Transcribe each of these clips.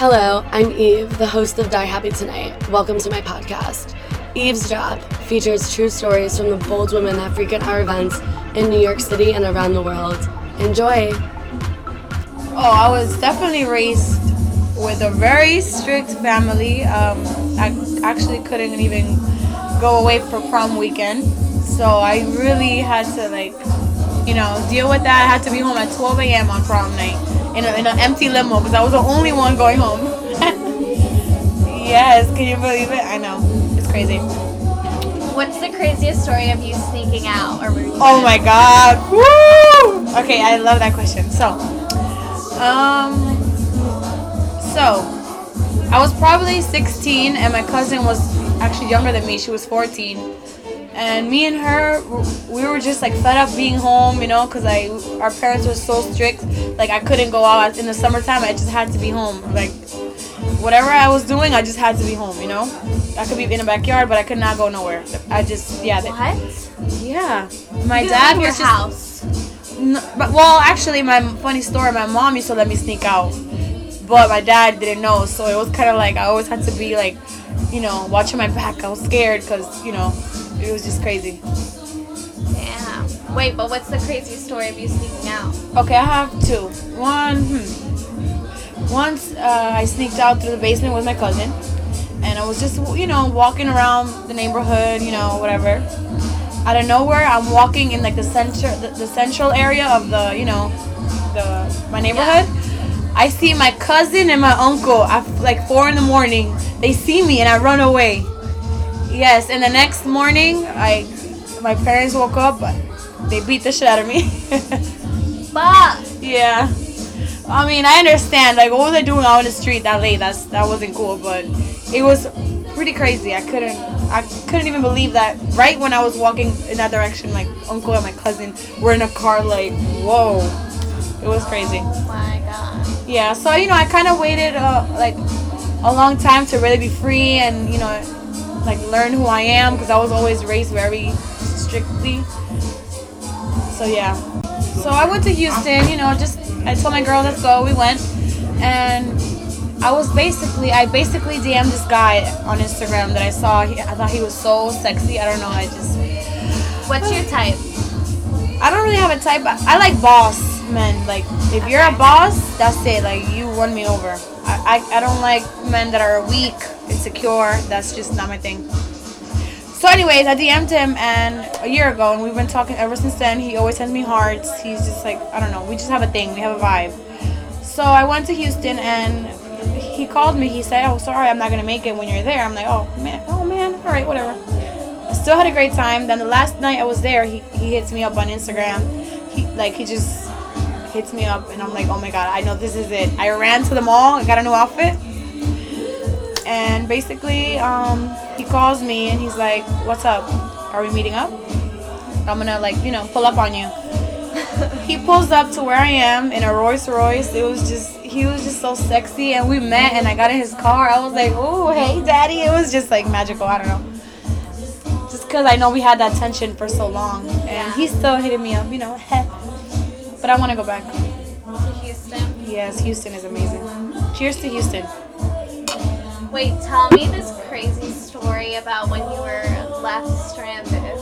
Hello, I'm Eve, the host of Die Happy Tonight. Welcome to my podcast. Eavesdrop features true stories from the bold women that frequent our events in New York City and around the world. Enjoy! Oh, I was definitely raised with a very strict family. Um, I actually couldn't even go away for prom weekend, so I really had to like, you know, deal with that. I had to be home at 12 a.m. on prom night in, a, in an empty limo because I was the only one going home. yes, can you believe it? I know, it's crazy. What's the craziest story of you sneaking out or Oh my god. Woo! Okay, I love that question. So, um, so I was probably 16 and my cousin was actually younger than me. She was 14. And me and her, we were just like fed up being home, you know, because I our parents were so strict. Like I couldn't go out in the summertime. I just had to be home. Like whatever I was doing, I just had to be home, you know. I could be in the backyard, but I could not go nowhere. I just yeah. What? yeah. My You dad was just house. no, but well, actually, my funny story. My mom used to let me sneak out, but my dad didn't know, so it was kind of like I always had to be like, you know, watching my back. I was scared because you know, it was just crazy. Yeah. Wait, but what's the craziest story of you sneaking out? Okay, I have two. One, hmm. Once uh, I sneaked out through the basement with my cousin, and I was just, you know, walking around the neighborhood, you know, whatever. Out of nowhere, I'm walking in like the center, the, the central area of the, you know, the my neighborhood. I see my cousin and my uncle at like four in the morning. They see me and I run away. Yes, and the next morning, I, my parents woke up. They beat the shit out of me. but Yeah. I mean, I understand. Like, what was I doing out in the street that late? That's that wasn't cool, but it was pretty crazy. I couldn't, I couldn't even believe that. Right when I was walking in that direction, my uncle and my cousin were in a car. Like, whoa, it was crazy. Oh My God. Yeah. So you know, I kind of waited uh, like a long time to really be free and you know, like learn who I am because I was always raised very strictly. So yeah. So I went to Houston, you know, just I told my girl let's go. We went, and I was basically I basically DM'd this guy on Instagram that I saw. He, I thought he was so sexy. I don't know. I just What's your type? I don't really have a type. I, I like boss men. Like if you're a boss, that's it. Like you won me over. I, I, I don't like men that are weak, insecure. That's just not my thing. So, anyways, I DM'd him and a year ago, and we've been talking ever since then. He always sends me hearts. He's just like I don't know. We just have a thing. We have a vibe. So I went to Houston and he called me. He said, "Oh, sorry, I'm not gonna make it when you're there." I'm like, "Oh man, oh man, all right, whatever." I still had a great time. Then the last night I was there, he, he hits me up on Instagram. He like he just hits me up, and I'm like, "Oh my god, I know this is it." I ran to the mall. I got a new outfit, and basically, um, he calls me and he's like, "What's up? Are we meeting up?" I'm gonna like you know pull up on you. he pulls up to where I am in a Rolls Royce. It was just he was just so sexy, and we met, and I got in his car. I was like, "Oh, hey, daddy!" It was just like magical. I don't know. Just because I know we had that tension for so long, and he's still hitting me up, you know. but I want to go back. Houston. Yes, Houston is amazing. Cheers to Houston. Wait, tell me this crazy story about when you were left stranded.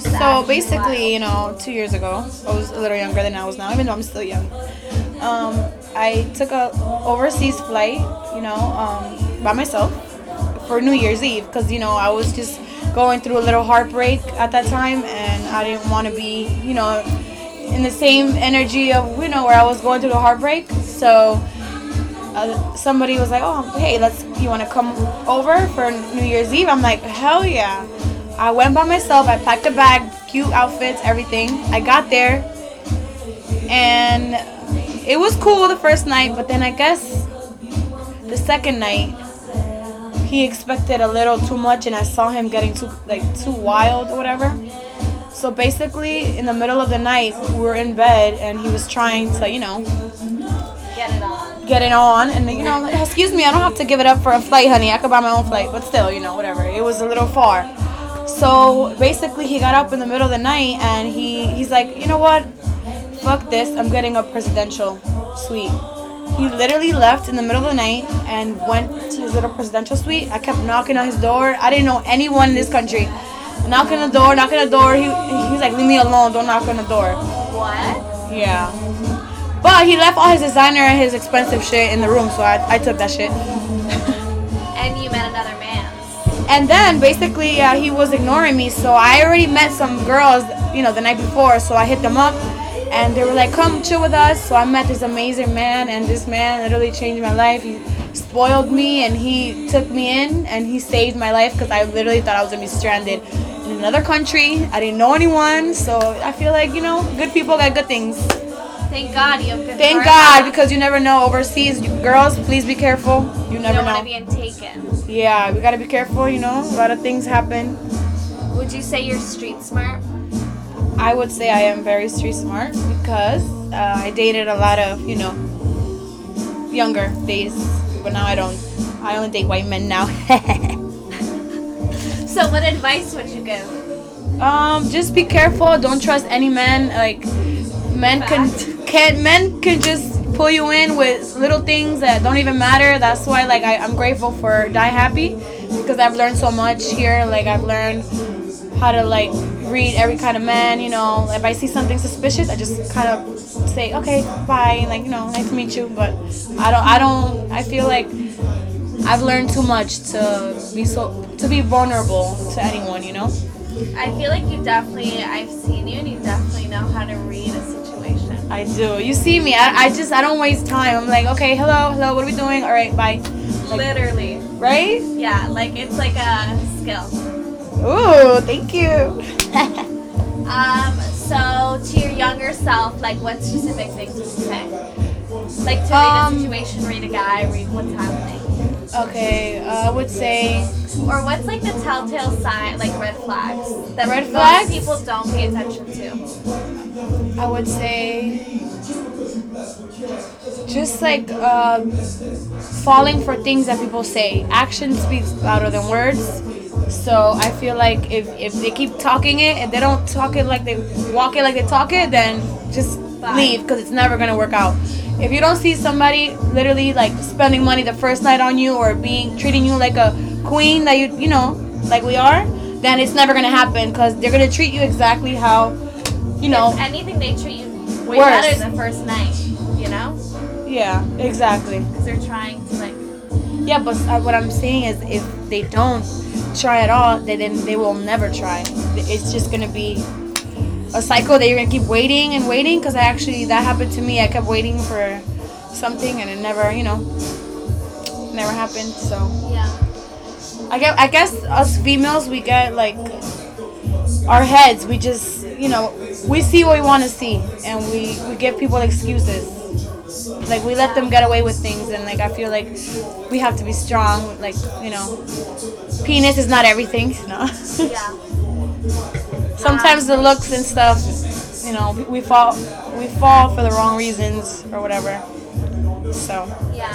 So basically, you know, two years ago, I was a little younger than I was now, even though I'm still young. Um, I took a overseas flight, you know, um, by myself for New Year's Eve because you know I was just going through a little heartbreak at that time, and I didn't want to be, you know, in the same energy of you know where I was going through the heartbreak. So uh, somebody was like, "Oh, hey, let's. You want to come over for New Year's Eve?" I'm like, "Hell yeah!" I went by myself. I packed a bag, cute outfits, everything. I got there, and it was cool the first night, but then I guess the second night he expected a little too much, and I saw him getting too like too wild or whatever. So basically, in the middle of the night, we were in bed, and he was trying to, you know, Get it on. Get it on and you know like, excuse me i don't have to give it up for a flight honey i could buy my own flight but still you know whatever it was a little far so basically he got up in the middle of the night and he he's like you know what fuck this i'm getting a presidential suite He literally left in the middle of the night and went to his little presidential suite. I kept knocking on his door. I didn't know anyone in this country. Knocking on the door, knocking on the door. He, he was like, leave me alone. Don't knock on the door. What? Yeah. But he left all his designer and his expensive shit in the room, so I, I took that shit. And you met another man. And then basically uh, he was ignoring me, so I already met some girls, you know, the night before. So I hit them up, and they were like, "Come chill with us." So I met this amazing man, and this man literally changed my life. He spoiled me, and he took me in, and he saved my life because I literally thought I was gonna be stranded in another country. I didn't know anyone, so I feel like you know, good people got good things. Thank God you have good Thank. God, because you never know overseas. Girls, please be careful. You you never don't want know. to be taken. Yeah, we gotta be careful. You know, a lot of things happen. Would you say you're street smart? I would say I am very street smart because uh, I dated a lot of, you know, younger days, but now I don't. I only date white men now. So what advice would you give? um, just be careful. Don't trust any man. Like, men can can men can just pull you in with little things that don't even matter. That's why, like, I, I'm grateful for Die Happy because I've learned so much here. Like, I've learned how to like read every kind of man. You know, if I see something suspicious, I just kind of say, okay, bye. Like, you know, nice to meet you. But I don't. I don't. I feel like I've learned too much to be so to be vulnerable to anyone. You know. I feel like you definitely, I've seen you and you definitely know how to read. I do. You see me. I, I just I don't waste time. I'm like, okay, hello, hello. What are we doing? All right, bye. Like, Literally. right? Yeah, like it's like a skill. Ooh, thank you. Um, so to your younger self, like what specific things would you say? Like to read Um, a situation, read a guy, read what's happening. okay, uh, I would say Or what's like the telltale sign, like red flags that Red flags? people don't pay attention to? I would say just like uh, falling for things that people say. Action speaks louder than words. So I feel like if, if they keep talking it and they don't talk it like they walk it like they talk it, then just leave because it's never gonna work out. If you don't see somebody literally like spending money the first night on you or being treating you like a queen that you you know like we are, then it's never gonna happen because they're gonna treat you exactly how you know If anything, they treat you way Worse. better the first night. You know, Yeah, exactly. because they're trying to like. Yeah, but uh, what I'm saying is, if they don't try at all, then then they will never try. It's just gonna be a cycle that you're gonna keep waiting and waiting. Because I actually that happened to me. I kept waiting for something, and it never, you know, never happened. So Yeah. I guess I guess us females we get like our heads. We just you know we see what we want to see, and we we give people excuses. Like we let them get away with things, and like I feel like we have to be strong. Like you know, penis is not everything. No. Yeah. Sometimes the looks and stuff, you know, we fall we fall for the wrong reasons or whatever. So Yeah.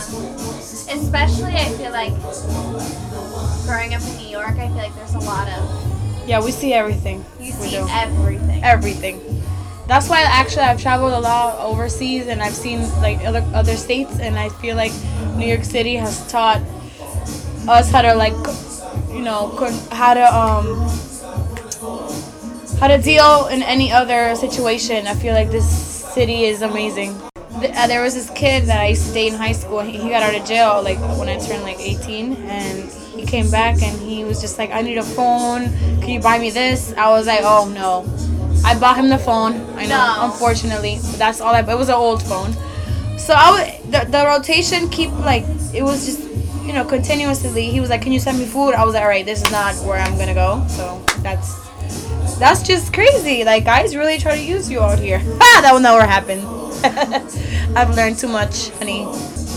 Especially, I feel like growing up in New York, I feel like there's a lot of yeah, we see everything. you we see do. everything. everything. That's why actually I've traveled a lot overseas and I've seen like other other states and I feel like New York City has taught us how to like you know how to um how to deal in any other situation. I feel like this city is amazing. Uh, There was this kid that I used to date in high school. He, he got out of jail like when I turned like 18, and he came back and he was just like, "I need a phone. Can you buy me this?" I was like, "Oh no." I bought him the phone. I know, No. unfortunately, but that's all I. It was an old phone, so I would the, the rotation keep like it was just you know continuously. He was like, "Can you send me food?" I was like, "All right, this is not where I'm gonna go." So that's that's just crazy. Like guys really try to use you out here. Ah, that will never happen. I've learned too much, honey.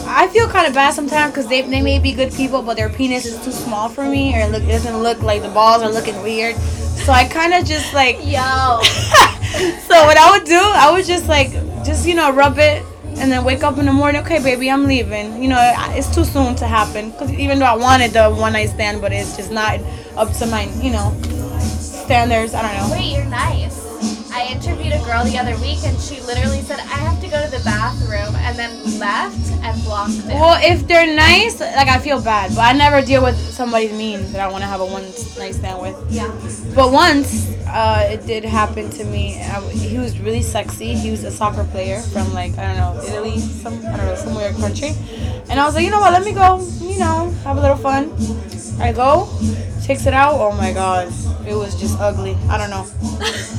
I feel kind of bad sometimes because they, they may be good people, but their penis is too small for me, or it, look, it doesn't look like the balls are looking weird. So I kind of just like Yo. so what I would do, I would just like, just you know, rub it, and then wake up in the morning. Okay, baby, I'm leaving. You know, it's too soon to happen. Cause even though I wanted the one night stand, but it's just not up to my, you know, standards. I don't know. Wait, you're nice. I interviewed a girl the other week and she literally said, I have to go to the bathroom and then left and blocked it. Well, if they're nice, like I feel bad, but I never deal with somebody mean that I want to have a one night stand with. yeah. But once, uh, it did happen to me. I, he was really sexy. He was a soccer player from like I don't know Italy, some I don't know some weird country. And I was like, you know what? Let me go. You know, have a little fun. I go, takes it out. Oh my god, it was just ugly. I don't know.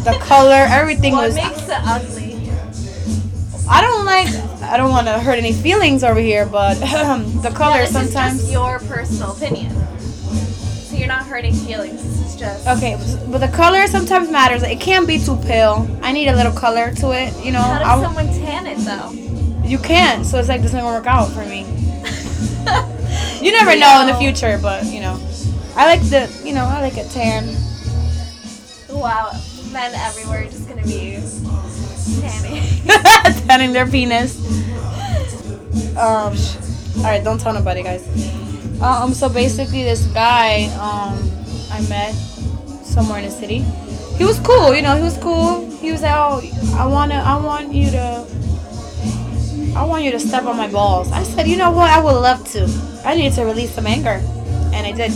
The color, everything What was. What makes it ugly? I don't like. I don't want to hurt any feelings over here, but the color Yeah, this sometimes. is just your personal opinion. So you're not hurting feelings. This is just. Okay, but the color sometimes matters. It can't be too pale. I need a little color to it. You know, How does I- someone tan it though? you can't. So it's like this not gonna work out for me. You never know in the future, but you know, I like the. You know, I like a tan. Wow, men everywhere are just gonna be tanning. Tanning their penis. Um. All right, don't tell nobody, guys. Um. So basically, this guy, um, I met somewhere in the city. He was cool, you know. He was cool. He was like, "Oh, I wanna, I want you to, I want you to step on my balls." I said, "You know what? I would love to. I need to release some anger," and I did.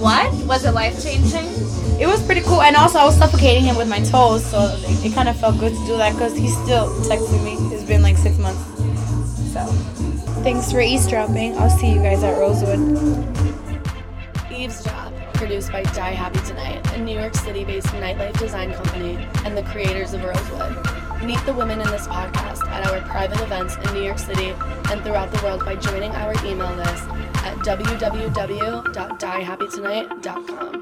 What? Was it life changing? It was pretty cool, and also I was suffocating him with my toes, so it, it kind of felt good to do that because he's still texting me. It's been like six months. So, thanks for eavesdropping. I'll see you guys at Rosewood. Eavesdrop, produced by Die Happy Tonight, a New York City based nightlife design company and the creators of Rosewood. Meet the women in this podcast at our private events in New York City and throughout the world by joining our email list at www.diehappytonight.com.